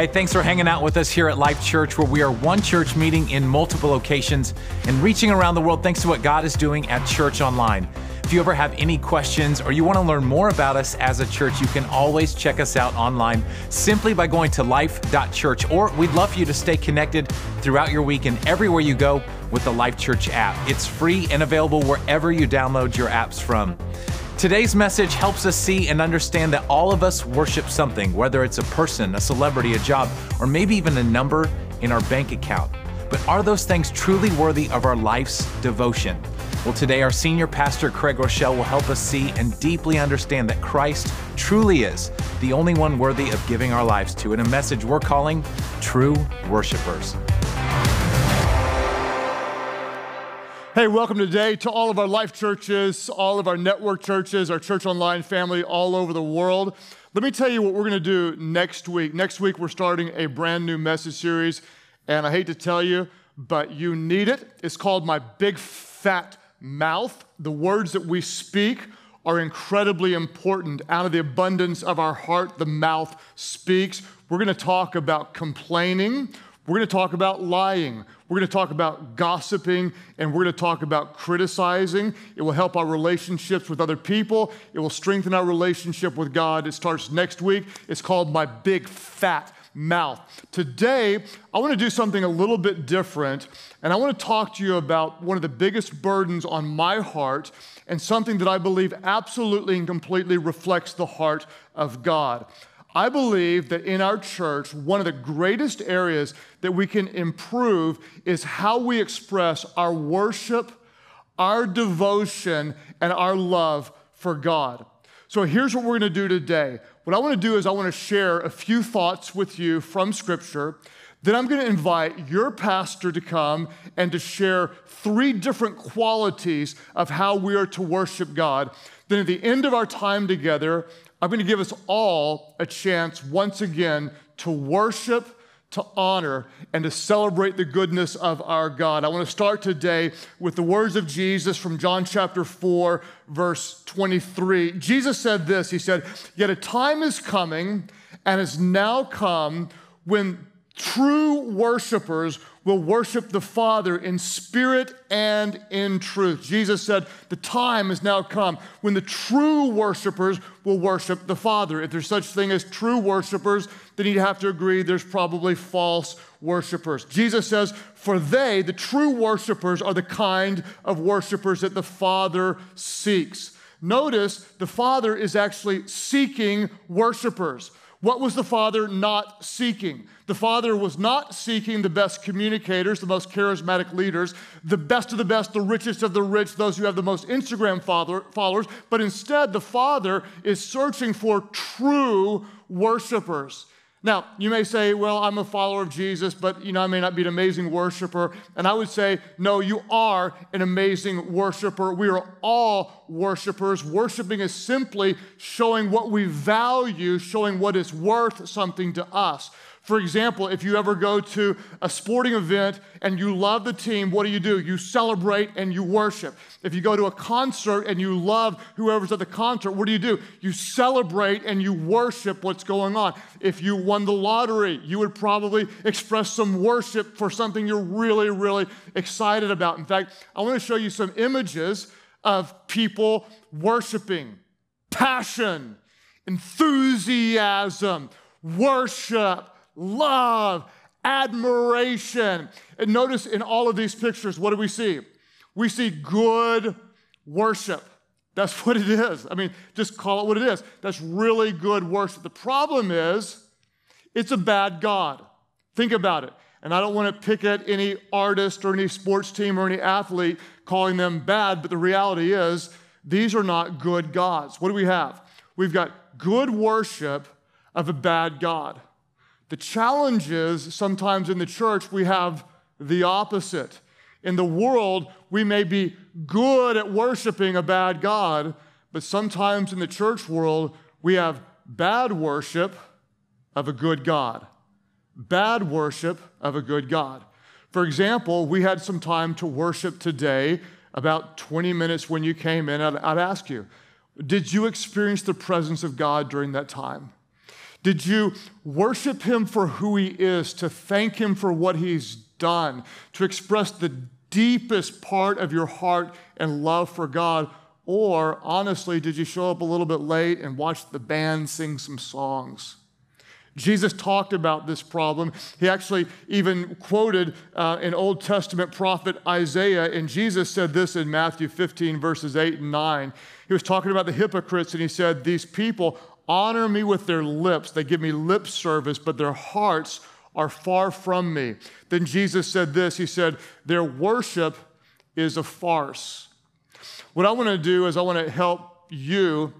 Hey, thanks for hanging out with us here at Life Church, where we are one church meeting in multiple locations and reaching around the world thanks to what God is doing at Church Online. If you ever have any questions or you want to learn more about us as a church, you can always check us out online simply by going to life.church. Or we'd love for you to stay connected throughout your week and everywhere you go with the Life Church app. It's free and available wherever you download your apps from. Today's message helps us see and understand that all of us worship something, whether it's a person, a celebrity, a job, or maybe even a number in our bank account. But are those things truly worthy of our life's devotion? Well, today our senior pastor, Craig Groeschel, will help us see and deeply understand that Christ truly is the only one worthy of giving our lives to in a message we're calling True Worshipers. Hey, welcome today to all of our life churches, all of our network churches, our church online family all over the world. Let me tell you what we're going to do next week. Next week, we're starting a brand new message series, and I hate to tell you, but you need it. It's called My Big Fat Mouth. The words that we speak are incredibly important. Out of the abundance of our heart, the mouth speaks. We're going to talk about complaining. We're going to talk about lying. We're going to talk about gossiping and we're going to talk about criticizing. It will help our relationships with other people. It will strengthen our relationship with God. It starts next week. It's called My Big Fat Mouth. Today, I want to do something a little bit different, and I want to talk to you about one of the biggest burdens on my heart and something that I believe absolutely and completely reflects the heart of God. I believe that in our church, one of the greatest areas that we can improve is how we express our worship, our devotion, and our love for God. So here's what we're going to do today. What I want to do is I want to share a few thoughts with you from Scripture. Then I'm going to invite your pastor to come and to share three different qualities of how we are to worship God. Then at the end of our time together, I'm going to give us all a chance once again to worship, to honor, and to celebrate the goodness of our God. I want to start today with the words of Jesus from John chapter 4, verse 23. Jesus said this He said, Yet a time is coming and has now come when true worshipers will worship the Father in spirit and in truth. Jesus said, The time has now come when the true worshipers will worship the Father. If there's such thing as true worshipers, then you'd have to agree there's probably false worshipers. Jesus says, For they, the true worshipers, are the kind of worshipers that the Father seeks. Notice the Father is actually seeking worshipers. What was the Father not seeking? The Father was not seeking the best communicators, the most charismatic leaders, the best of the best, the richest of the rich, those who have the most Instagram followers, but instead the Father is searching for true worshipers. Now, you may say, well, I'm a follower of Jesus, but you know, I may not be an amazing worshiper. And I would say, no, you are an amazing worshiper. We are all worshipers. Worshiping is simply showing what we value, showing what is worth something to us. For example, if you ever go to a sporting event and you love the team, what do you do? You celebrate and you worship. If you go to a concert and you love whoever's at the concert, what do you do? You celebrate and you worship what's going on. If you won the lottery, you would probably express some worship for something you're really, really excited about. In fact, I want to show you some images of people worshiping, passion, enthusiasm, worship love, admiration. And notice in all of these pictures, what do we see? We see good worship. That's what it is. I mean, just call it what it is. That's really good worship. The problem is, it's a bad God. Think about it. And I don't want to pick at any artist or any sports team or any athlete calling them bad, but the reality is, these are not good gods. What do we have? We've got good worship of a bad God. The challenge is sometimes in the church we have the opposite. In the world, we may be good at worshiping a bad God, but sometimes in the church world, we have bad worship of a good God. Bad worship of a good God. For example, we had some time to worship today, about 20 minutes when you came in. I'd, I'd ask you, did you experience the presence of God during that time? Did you worship him for who he is, to thank him for what he's done, to express the deepest part of your heart and love for God? Or honestly, did you show up a little bit late and watch the band sing some songs? Jesus talked about this problem. He actually even quoted uh, an Old Testament prophet Isaiah, and Jesus said this in Matthew 15, verses 8 and 9. He was talking about the hypocrites, and he said, These people honor me with their lips, they give me lip service, but their hearts are far from me. Then Jesus said this He said, Their worship is a farce. What I want to do is, I want to help you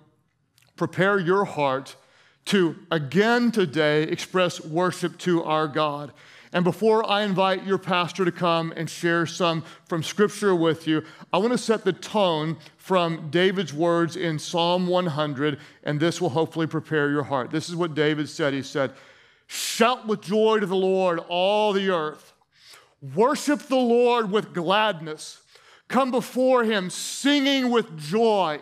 prepare your heart to again today express worship to our God. And before I invite your pastor to come and share some from Scripture with you, I want to set the tone from David's words in Psalm 100, and this will hopefully prepare your heart. This is what David said. He said, Shout with joy to the Lord, all the earth. Worship the Lord with gladness. Come before him singing with joy.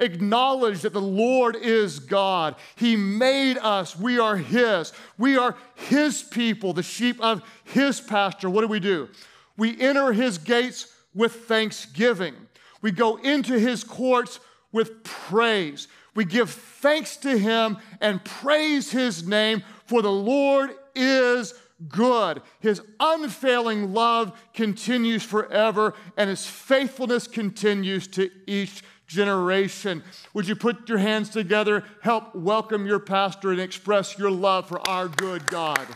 Acknowledge that the Lord is God. He made us. We are His. We are His people, the sheep of His pasture. What do we do? We enter His gates with thanksgiving. We go into His courts with praise. We give thanks to Him and praise His name, for the Lord is good. His unfailing love continues forever, and His faithfulness continues to each generation. Would you put your hands together, help welcome your pastor, and express your love for our good God?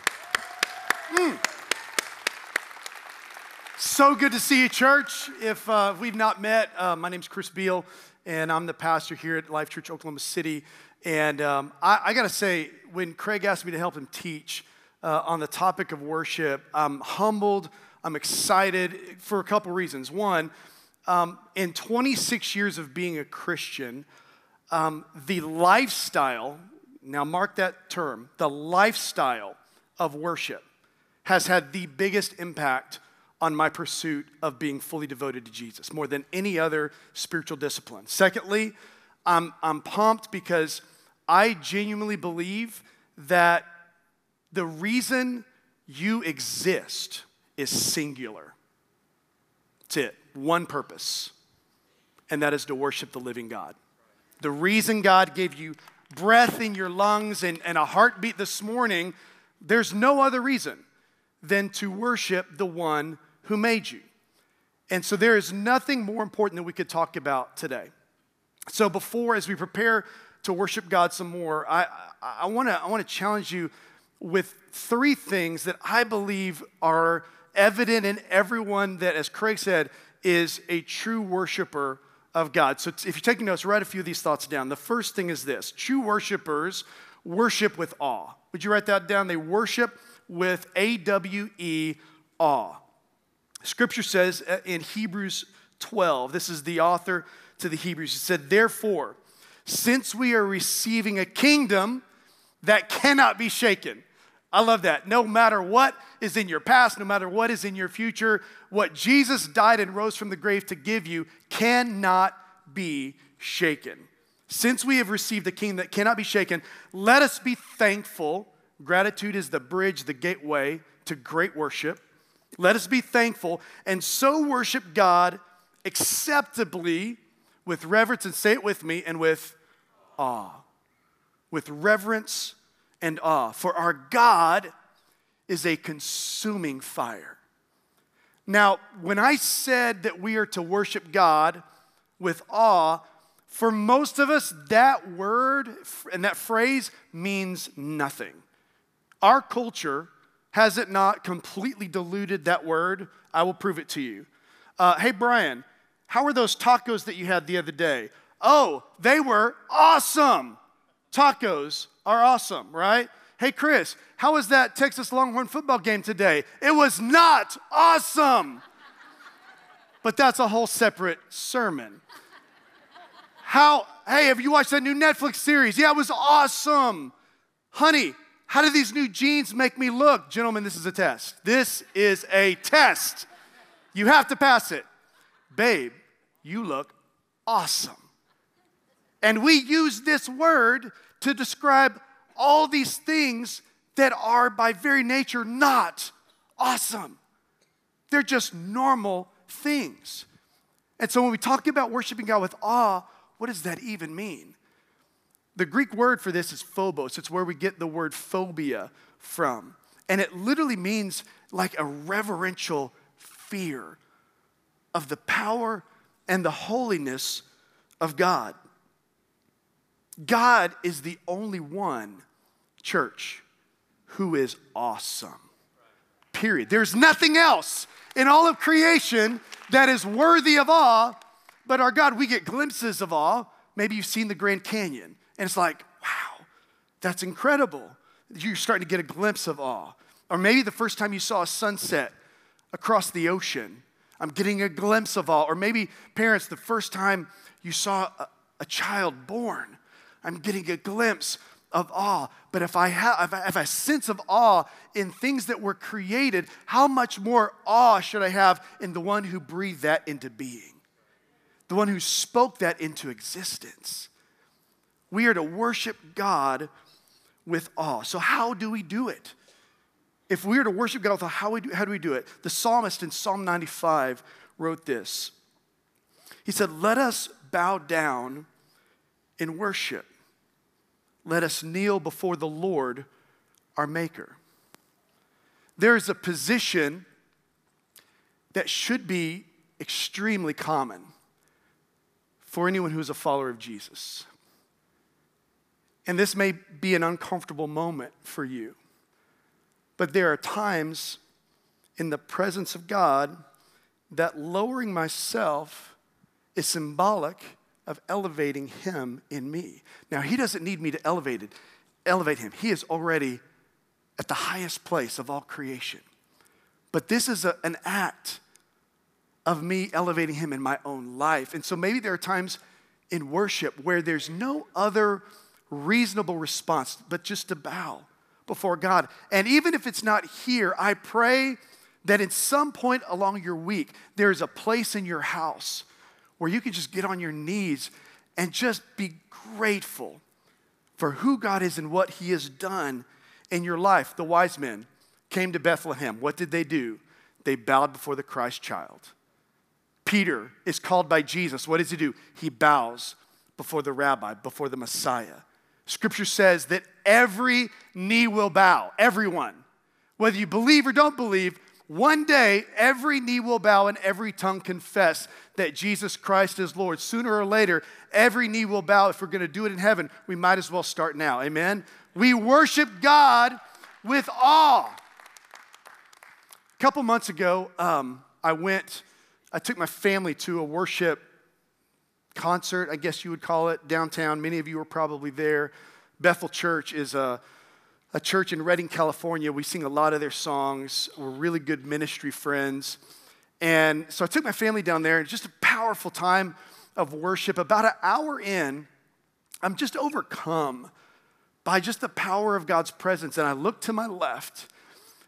Mm. So good to see you, church. If, uh, we've not met, uh, my name's Chris Beall, and I'm the pastor here at Life Church Oklahoma City. And um, I, I got to say, when Craig asked me to help him teach uh, on the topic of worship, I'm humbled, I'm excited for a couple reasons. One, um, in 26 years of being a Christian, um, the lifestyle, now mark that term, the lifestyle of worship has had the biggest impact on my pursuit of being fully devoted to Jesus, more than any other spiritual discipline. Secondly, I'm, I'm pumped because I genuinely believe that the reason you exist is singular. That's it one purpose, and that is to worship the living God. The reason God gave you breath in your lungs and, and a heartbeat this morning, there's no other reason than to worship the one who made you. And so there is nothing more important that we could talk about today. So before, as we prepare to worship God some more, I, I, I want to I wanna challenge you with three things that I believe are evident in everyone that, as Craig said, is a true worshiper of God. So if you're taking notes, write a few of these thoughts down. The first thing is this true worshipers worship with awe. Would you write that down? They worship with A W E, awe. Scripture says uh, in Hebrews 12, this is the author to the Hebrews, he said, Therefore, since we are receiving a kingdom that cannot be shaken, I love that. No matter what is in your past, no matter what is in your future, what Jesus died and rose from the grave to give you cannot be shaken. Since we have received a king that cannot be shaken, let us be thankful. Gratitude is the bridge, the gateway to great worship. Let us be thankful and so worship God acceptably with reverence, and say it with me, and with awe. With reverence and awe. For our God is a consuming fire. Now, when I said that we are to worship God with awe, for most of us, that word and that phrase means nothing. Our culture has it not completely diluted that word? I will prove it to you. Uh, hey, Brian, how were those tacos that you had the other day? Oh, they were awesome. Tacos are awesome, right? Hey, Chris, how was that Texas Longhorn football game today? It was not awesome. But that's a whole separate sermon. How, hey, have you watched that new Netflix series? Yeah, it was awesome. Honey, how do these new jeans make me look? Gentlemen, this is a test. This is a test. You have to pass it. Babe, you look awesome. And we use this word to describe all these things that are by very nature not awesome. They're just normal things. And so when we talk about worshiping God with awe, what does that even mean? The Greek word for this is phobos. It's where we get the word phobia from. And it literally means like a reverential fear of the power and the holiness of God. God is the only one, church, who is awesome. Period. There's nothing else in all of creation that is worthy of awe, but our God, we get glimpses of awe. Maybe you've seen the Grand Canyon, and it's like, wow, that's incredible. You're starting to get a glimpse of awe. Or maybe the first time you saw a sunset across the ocean, I'm getting a glimpse of awe. Or maybe, parents, the first time you saw a, a child born, I'm getting a glimpse of awe. But if I have if I have a sense of awe in things that were created, how much more awe should I have in the one who breathed that into being? The one who spoke that into existence. We are to worship God with awe. So how do we do it? If we are to worship God with awe, how, we do, how do we do it? The psalmist in Psalm 95 wrote this. He said, Let us bow down in worship let us kneel before the Lord, our Maker. There is a position that should be extremely common for anyone who is a follower of Jesus. And this may be an uncomfortable moment for you, but there are times in the presence of God that lowering myself is symbolic of elevating him in me. Now, he doesn't need me to elevate it, elevate him. He is already at the highest place of all creation. But this is a, an act of me elevating him in my own life. And so maybe there are times in worship where there's no other reasonable response but just to bow before God. And even if it's not here, I pray that at some point along your week, there's a place in your house where you can just get on your knees and just be grateful for who God is and what He has done in your life. The wise men came to Bethlehem. What did they do? They bowed before the Christ child. Peter is called by Jesus. What does he do? He bows before the rabbi, before the Messiah. Scripture says that every knee will bow, everyone. Whether you believe or don't believe, one day, every knee will bow and every tongue confess that Jesus Christ is Lord. Sooner or later, every knee will bow. If we're going to do it in heaven, we might as well start now. Amen? We worship God with awe. A couple months ago, um, I went, I took my family to a worship concert, I guess you would call it, downtown. Many of you were probably there. Bethel Church is a a church in Redding, California. We sing a lot of their songs. We're really good ministry friends. And so I took my family down there, and just a powerful time of worship. About an hour in, I'm just overcome by just the power of God's presence. And I look to my left,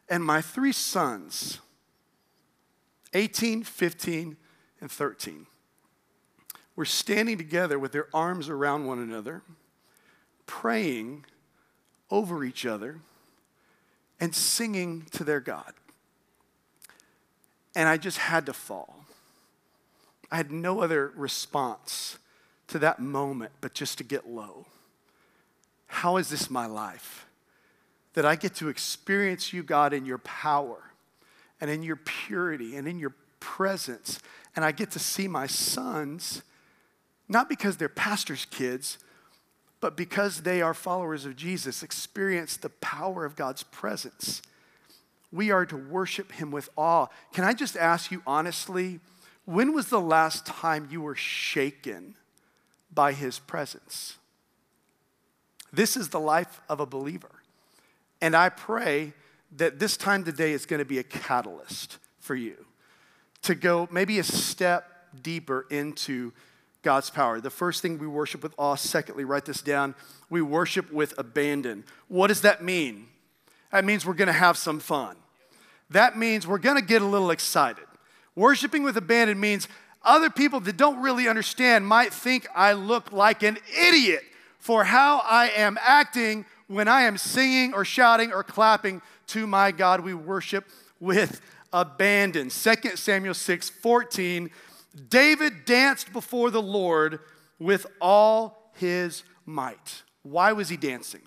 and my three sons, 18, 15, and 13, were standing together with their arms around one another, praying over each other and singing to their God. And I just had to fall. I had no other response to that moment but just to get low. How is this my life? That I get to experience you, God, in your power and in your purity and in your presence. And I get to see my sons, not because they're pastors' kids, but because they are followers of Jesus, experience the power of God's presence. We are to worship Him with awe. Can I just ask you honestly, when was the last time you were shaken by His presence? This is the life of a believer. And I pray that this time today is going to be a catalyst for you to go maybe a step deeper into God's power. The first thing we worship with awe. Secondly, write this down. We worship with abandon. What does that mean? That means we're going to have some fun. That means we're going to get a little excited. Worshiping with abandon means other people that don't really understand might think I look like an idiot for how I am acting when I am singing or shouting or clapping to my God. We worship with abandon. 2 Samuel 6 14. David danced before the Lord with all his might. Why was he dancing?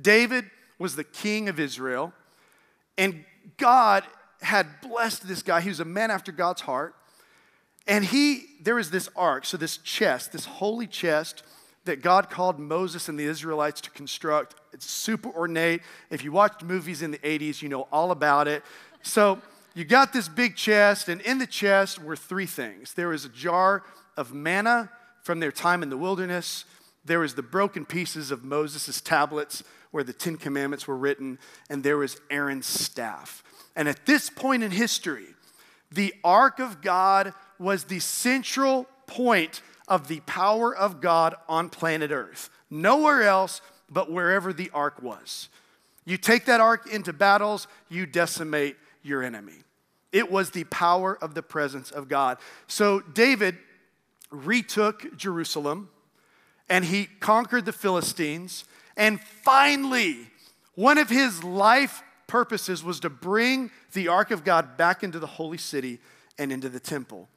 David was the king of Israel, and God had blessed this guy. He was a man after God's heart. And he, there was this ark, so this chest, this holy chest that God called Moses and the Israelites to construct. It's super ornate. If you watched movies in the 80s, you know all about it. So you got this big chest, and in the chest were three things there was a jar of manna from their time in the wilderness, there was the broken pieces of Moses' tablets where the Ten Commandments were written, and there was Aaron's staff. And at this point in history, the ark of God was the central point of the power of God on planet Earth. Nowhere else but wherever the ark was. You take that ark into battles, you decimate your enemy. It was the power of the presence of God. So David retook Jerusalem and he conquered the Philistines. And finally, one of his life purposes was to bring the ark of God back into the holy city and into the temple.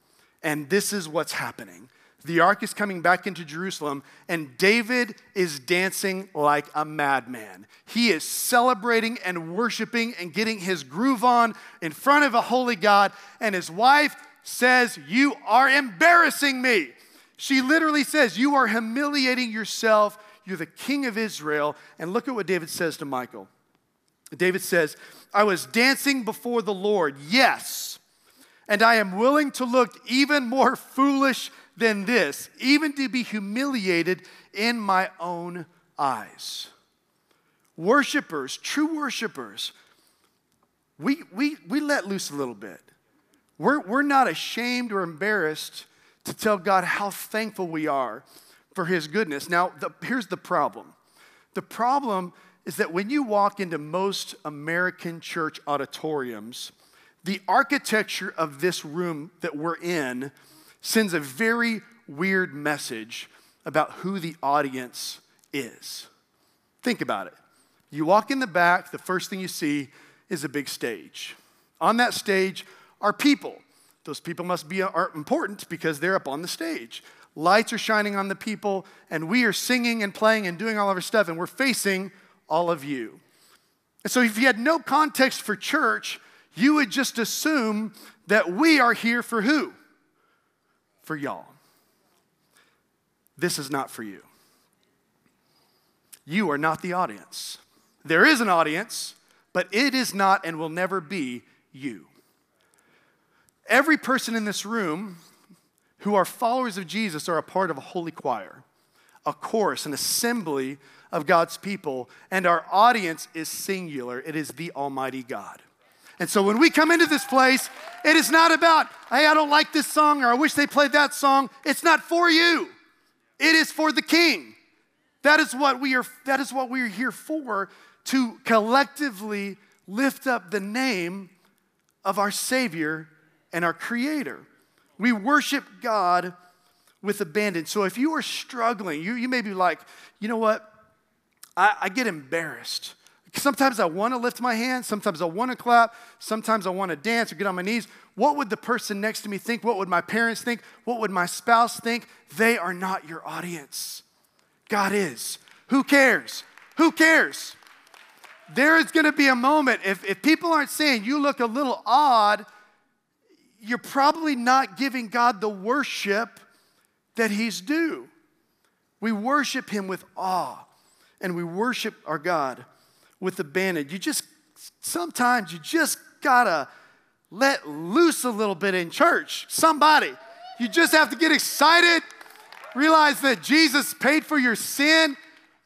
And this is what's happening. The ark is coming back into Jerusalem, and David is dancing like a madman. He is celebrating and worshiping and getting his groove on in front of a holy God. And his wife says, You are embarrassing me. She literally says, You are humiliating yourself. You're the king of Israel. And look at what David says to Michal. David says, I was dancing before the Lord, yes, and I am willing to look even more foolish than this, even to be humiliated in my own eyes. Worshippers, true worshippers, we, we, we let loose a little bit. We're, we're not ashamed or embarrassed to tell God how thankful we are for His goodness. Now, the, here's the problem the problem is that when you walk into most American church auditoriums, the architecture of this room that we're in sends a very weird message about who the audience is. Think about it. You walk in the back, the first thing you see is a big stage. On that stage are people. Those people must be are important because they're up on the stage. Lights are shining on the people, and we are singing and playing and doing all of our stuff, and we're facing all of you. And so, if you had no context for church, you would just assume that we are here for who? For y'all. This is not for you. You are not the audience. There is an audience, but it is not and will never be you. Every person in this room who are followers of Jesus are a part of a holy choir, a chorus, an assembly of God's people, and our audience is singular. It is the Almighty God. And so when we come into this place, it is not about, hey, I don't like this song or I wish they played that song. It's not for you. It is for the King. That is what we are, that is what we are here for, to collectively lift up the name of our Savior and our Creator. We worship God with abandon. So if you are struggling, you, you may be like, you know what? I, I get embarrassed. Sometimes I want to lift my hands, sometimes I want to clap, sometimes I want to dance or get on my knees. What would the person next to me think? What would my parents think? What would my spouse think? They are not your audience. God is. Who cares? Who cares? There is going to be a moment, if, if people aren't saying you look a little odd, you're probably not giving God the worship that He's due. We worship Him with awe and we worship our God with the abandon. You just, sometimes you just gotta let loose a little bit in church. Somebody. You just have to get excited, realize that Jesus paid for your sin,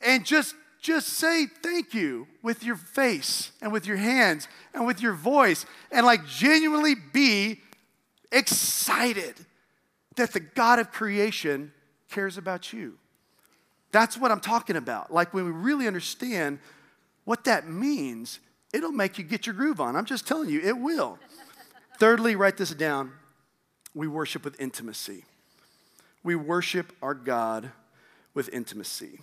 and just just say thank you with your face and with your hands and with your voice and like genuinely be excited that the God of creation cares about you. That's what I'm talking about. Like when we really understand what that means, it'll make you get your groove on. I'm just telling you, it will. Thirdly, write this down we worship with intimacy. We worship our God with intimacy.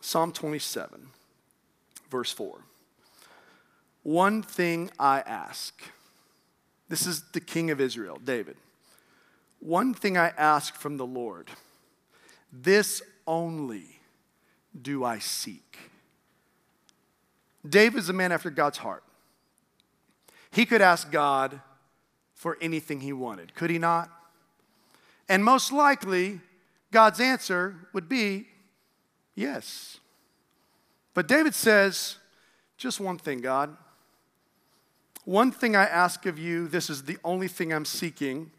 Psalm 27, verse 4. One thing I ask. This is the king of Israel, David. One thing I ask from the Lord, this only do I seek. David is a man after God's heart. He could ask God for anything he wanted, could he not? And most likely, God's answer would be yes. But David says, just one thing, God. One thing I ask of you, this is the only thing I'm seeking,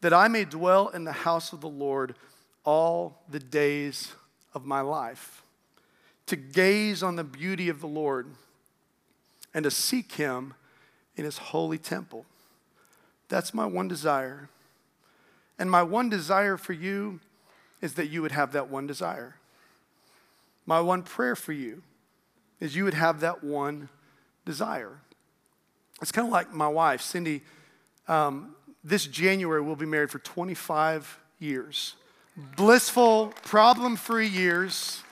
that I may dwell in the house of the Lord all the days of my life, to gaze on the beauty of the Lord and to seek him in his holy temple. That's my one desire. And my one desire for you is that you would have that one desire. My one prayer for you is you would have that one desire. It's kind of like my wife, Cindy. Um, this January, we'll be married for 25 years. Blissful, problem free years.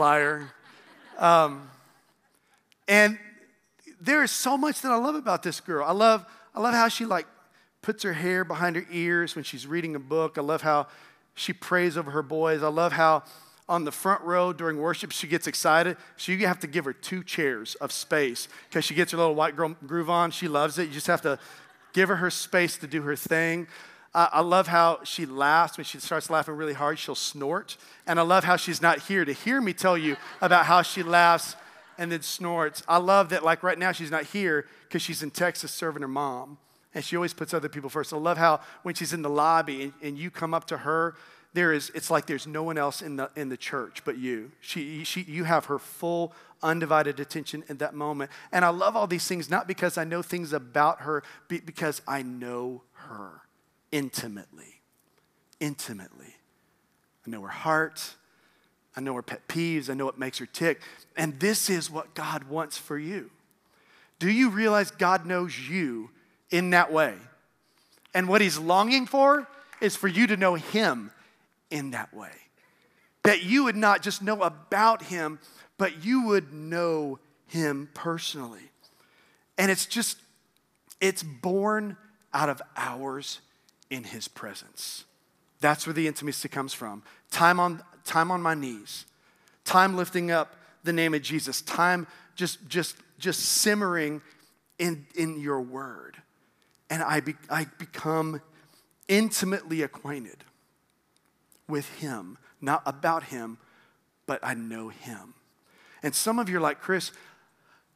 Liar. Um, and there is so much that I love about this girl. I love, I love how she like puts her hair behind her ears when she's reading a book. I love how she prays over her boys. I love how on the front row during worship, she gets excited. So you have to give her two chairs of space because she gets her little white groove on. She loves it. You just have to give her her space to do her thing. Uh, I love how she laughs. When she starts laughing really hard, she'll snort. And I love how she's not here to hear me tell you about how she laughs and then snorts. I love that, like right now, she's not here because she's in Texas serving her mom. And she always puts other people first. I love how when she's in the lobby and, and you come up to her there is, it's like there's no one else in the, in the church but you. She, she, you have her full, undivided attention in that moment. And I love all these things, not because I know things about her, but because I know her intimately. Intimately. I know her heart. I know her pet peeves. I know what makes her tick. And this is what God wants for you. Do you realize God knows you in that way? And what He's longing for is for you to know Him in that way. That you would not just know about him, but you would know him personally. And it's just, it's born out of hours in his presence. That's where the intimacy comes from. Time on, time on my knees, time lifting up the name of Jesus, time just, just, just simmering in, in your word. And I, be, I become intimately acquainted with Him, not about Him, but I know Him. And some of you are like, Chris,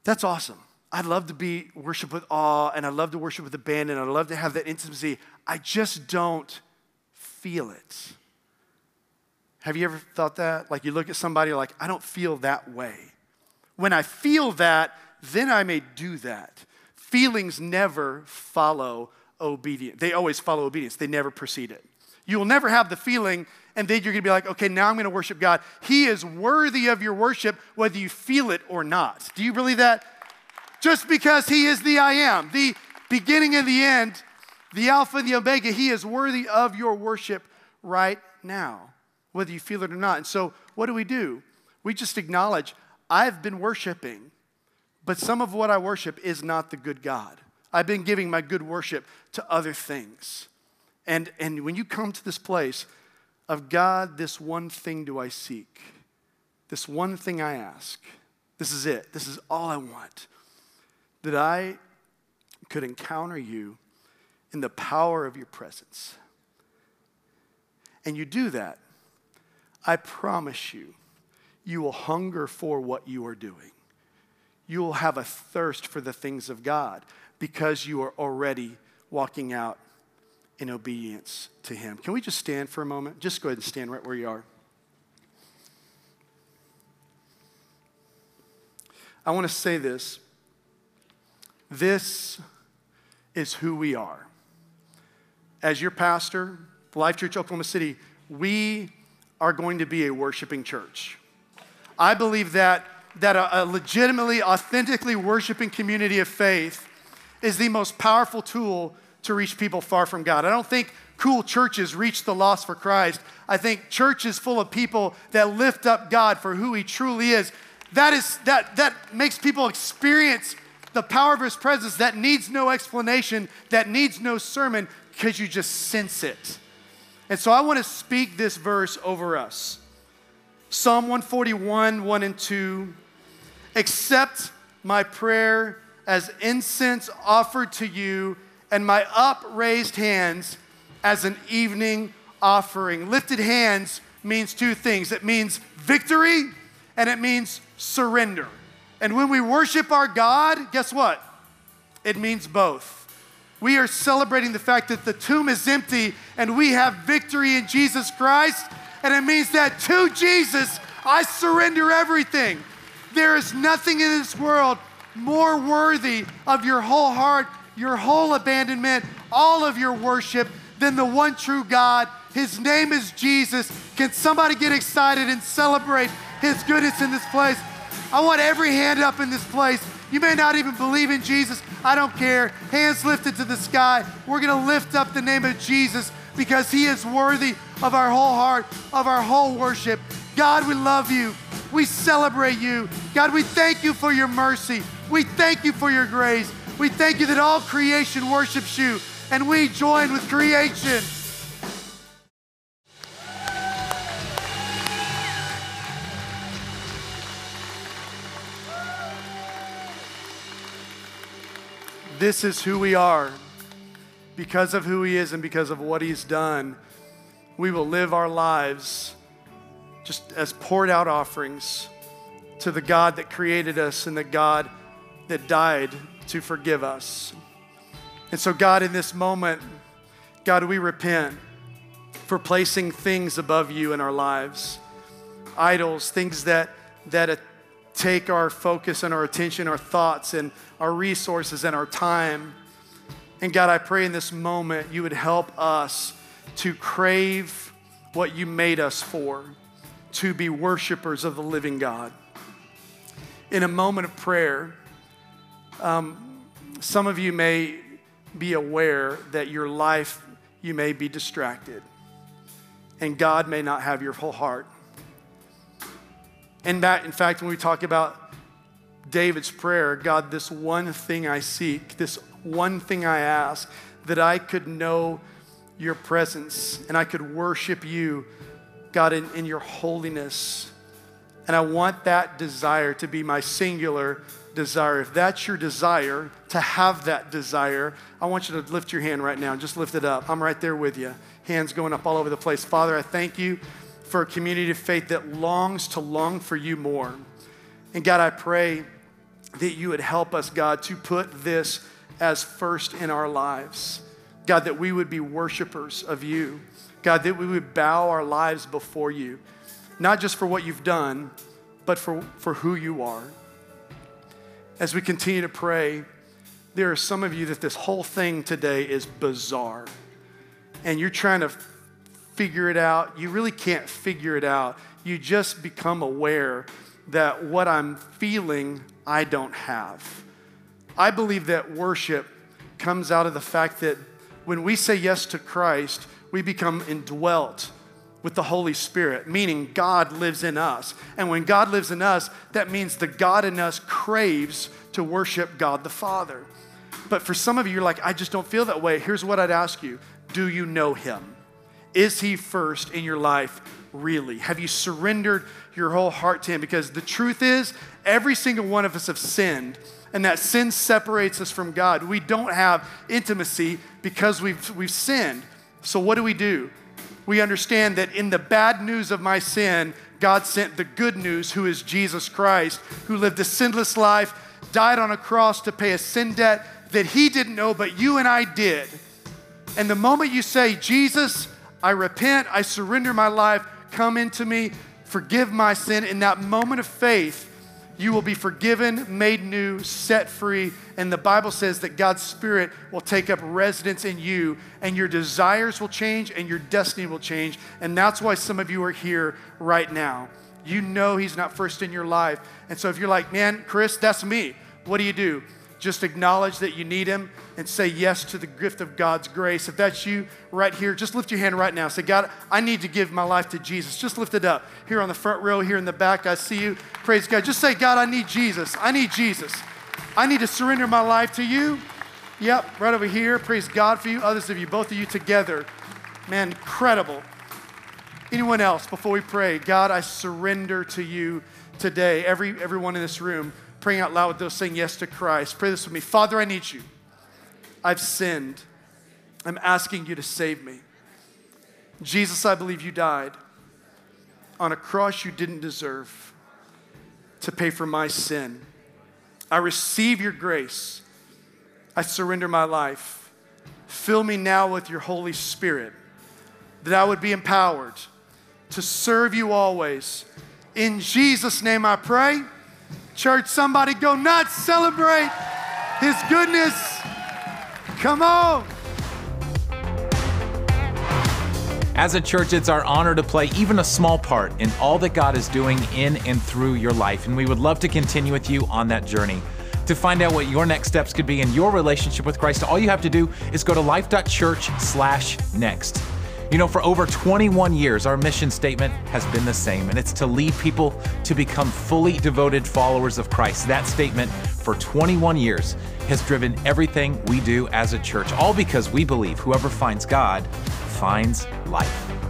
that's awesome. I'd love to be worship with awe and I love to worship with abandon. I love to have that intimacy. I just don't feel it. Have you ever thought that? Like you look at somebody like, I don't feel that way. When I feel that, then I may do that. Feelings never follow obedience. They always follow obedience, they never precede it. You will never have the feeling and then you're to be like, okay, now I'm to worship God. He is worthy of your worship, whether you feel it or not. Do you believe that? Just because He is the I am, the beginning and the end, the Alpha and the Omega, He is worthy of your worship right now, whether you feel it or not. And so, what do we do? We just acknowledge, I've been worshiping, but some of what I worship is not the good God. I've been giving my good worship to other things. And, and when you come to this place, of God, this one thing do I seek. This one thing I ask. This is it. This is all I want. That I could encounter you in the power of your presence. And you do that, I promise you, you will hunger for what you are doing. You will have a thirst for the things of God because you are already walking out in obedience to Him. Can we just stand for a moment? Just go ahead and stand right where you are. I want to say this. This is who we are. As your pastor, Life Church Oklahoma City, we are going to be a worshiping church. I believe that, that a, a legitimately, authentically worshiping community of faith is the most powerful tool to reach people far from God. I don't think cool churches reach the lost for Christ. I think churches full of people that lift up God for who He truly is. That is that that makes people experience the power of His presence that needs no explanation, that needs no sermon, because you just sense it. And so I want to speak this verse over us. Psalm 141, 1 and 2. Accept my prayer as incense offered to you, and my upraised hands as an evening offering. Lifted hands means two things it means victory and it means surrender. And when we worship our God, guess what? It means both. We are celebrating the fact that the tomb is empty and we have victory in Jesus Christ. And it means that to Jesus, I surrender everything. There is nothing in this world more worthy of your whole heart, your whole abandonment, all of your worship than the one true God. His name is Jesus. Can somebody get excited and celebrate His goodness in this place? I want every hand up in this place. You may not even believe in Jesus. I don't care. Hands lifted to the sky. We're going to lift up the name of Jesus because He is worthy of our whole heart, of our whole worship. God, we love you. We celebrate you. God, we thank you for your mercy. We thank you for your grace. We thank you that all creation worships you and we join with creation. This is who we are. Because of who He is and because of what He's done, we will live our lives just as poured out offerings to the God that created us and the God that died to forgive us. And so, God, in this moment, God, we repent for placing things above you in our lives idols, things that, that take our focus and our attention, our thoughts, and our resources and our time. And God, I pray in this moment you would help us to crave what you made us for, to be worshipers of the living God. In a moment of prayer, um, some of you may be aware that your life, you may be distracted. And God may not have your whole heart. And that, in fact, when we talk about David's prayer, God, this one thing I seek, this one thing I ask, that I could know your presence and I could worship you, God, in, in your holiness. And I want that desire to be my singular desire, if that's your desire, to have that desire, I want you to lift your hand right now. Just lift it up. I'm right there with you. Hands going up all over the place. Father, I thank you for a community of faith that longs to long for you more. And God, I pray that you would help us, God, to put this as first in our lives. God, that we would be worshipers of you. God, that we would bow our lives before you, not just for what you've done, but for, for who you are as we continue to pray, there are some of you that this whole thing today is bizarre. And you're trying to figure it out. You really can't figure it out. You just become aware that what I'm feeling, I don't have. I believe that worship comes out of the fact that when we say yes to Christ, we become indwelt with the Holy Spirit, meaning God lives in us. And when God lives in us, that means the God in us craves to worship God the Father. But for some of you, you're like, I just don't feel that way. Here's what I'd ask you Do you know Him? Is He first in your life, really? Have you surrendered your whole heart to Him? Because the truth is, every single one of us have sinned and that sin separates us from God. We don't have intimacy because we've, we've sinned. So, what do we do? we understand that in the bad news of my sin, God sent the good news, who is Jesus Christ, who lived a sinless life, died on a cross to pay a sin debt that he didn't know, but you and I did. And the moment you say, Jesus, I repent, I surrender my life, come into me, forgive my sin, in that moment of faith, you will be forgiven, made new, set free. And the Bible says that God's Spirit will take up residence in you, and your desires will change, and your destiny will change. And that's why some of you are here right now. You know He's not first in your life. And so if you're like, man, Chris, that's me, what do you do? Just acknowledge that you need Him and say yes to the gift of God's grace. If that's you right here, just lift your hand right now. Say, God, I need to give my life to Jesus. Just lift it up. Here on the front row, here in the back, I see you. Praise God. Just say, God, I need Jesus. I need Jesus. I need to surrender my life to you. Yep, right over here. Praise God for you. Others of you, both of you together. Man, incredible. Anyone else before we pray? God, I surrender to you today. Every everyone in this room praying out loud with those saying yes to Christ. Pray this with me. Father, I need you. I've sinned. I'm asking you to save me. Jesus, I believe you died on a cross you didn't deserve to pay for my sin. I receive your grace. I surrender my life. Fill me now with your Holy Spirit that I would be empowered to serve you always. In Jesus' name I pray. Church, somebody go nuts, celebrate his goodness. Come on. As a church, it's our honor to play even a small part in all that God is doing in and through your life, and we would love to continue with you on that journey. To find out what your next steps could be in your relationship with Christ, all you have to do is go to life.church/next. You know, for over 21 years, our mission statement has been the same, and it's to lead people to become fully devoted followers of Christ. That statement for 21 years has driven everything we do as a church, all because we believe whoever finds God finds life.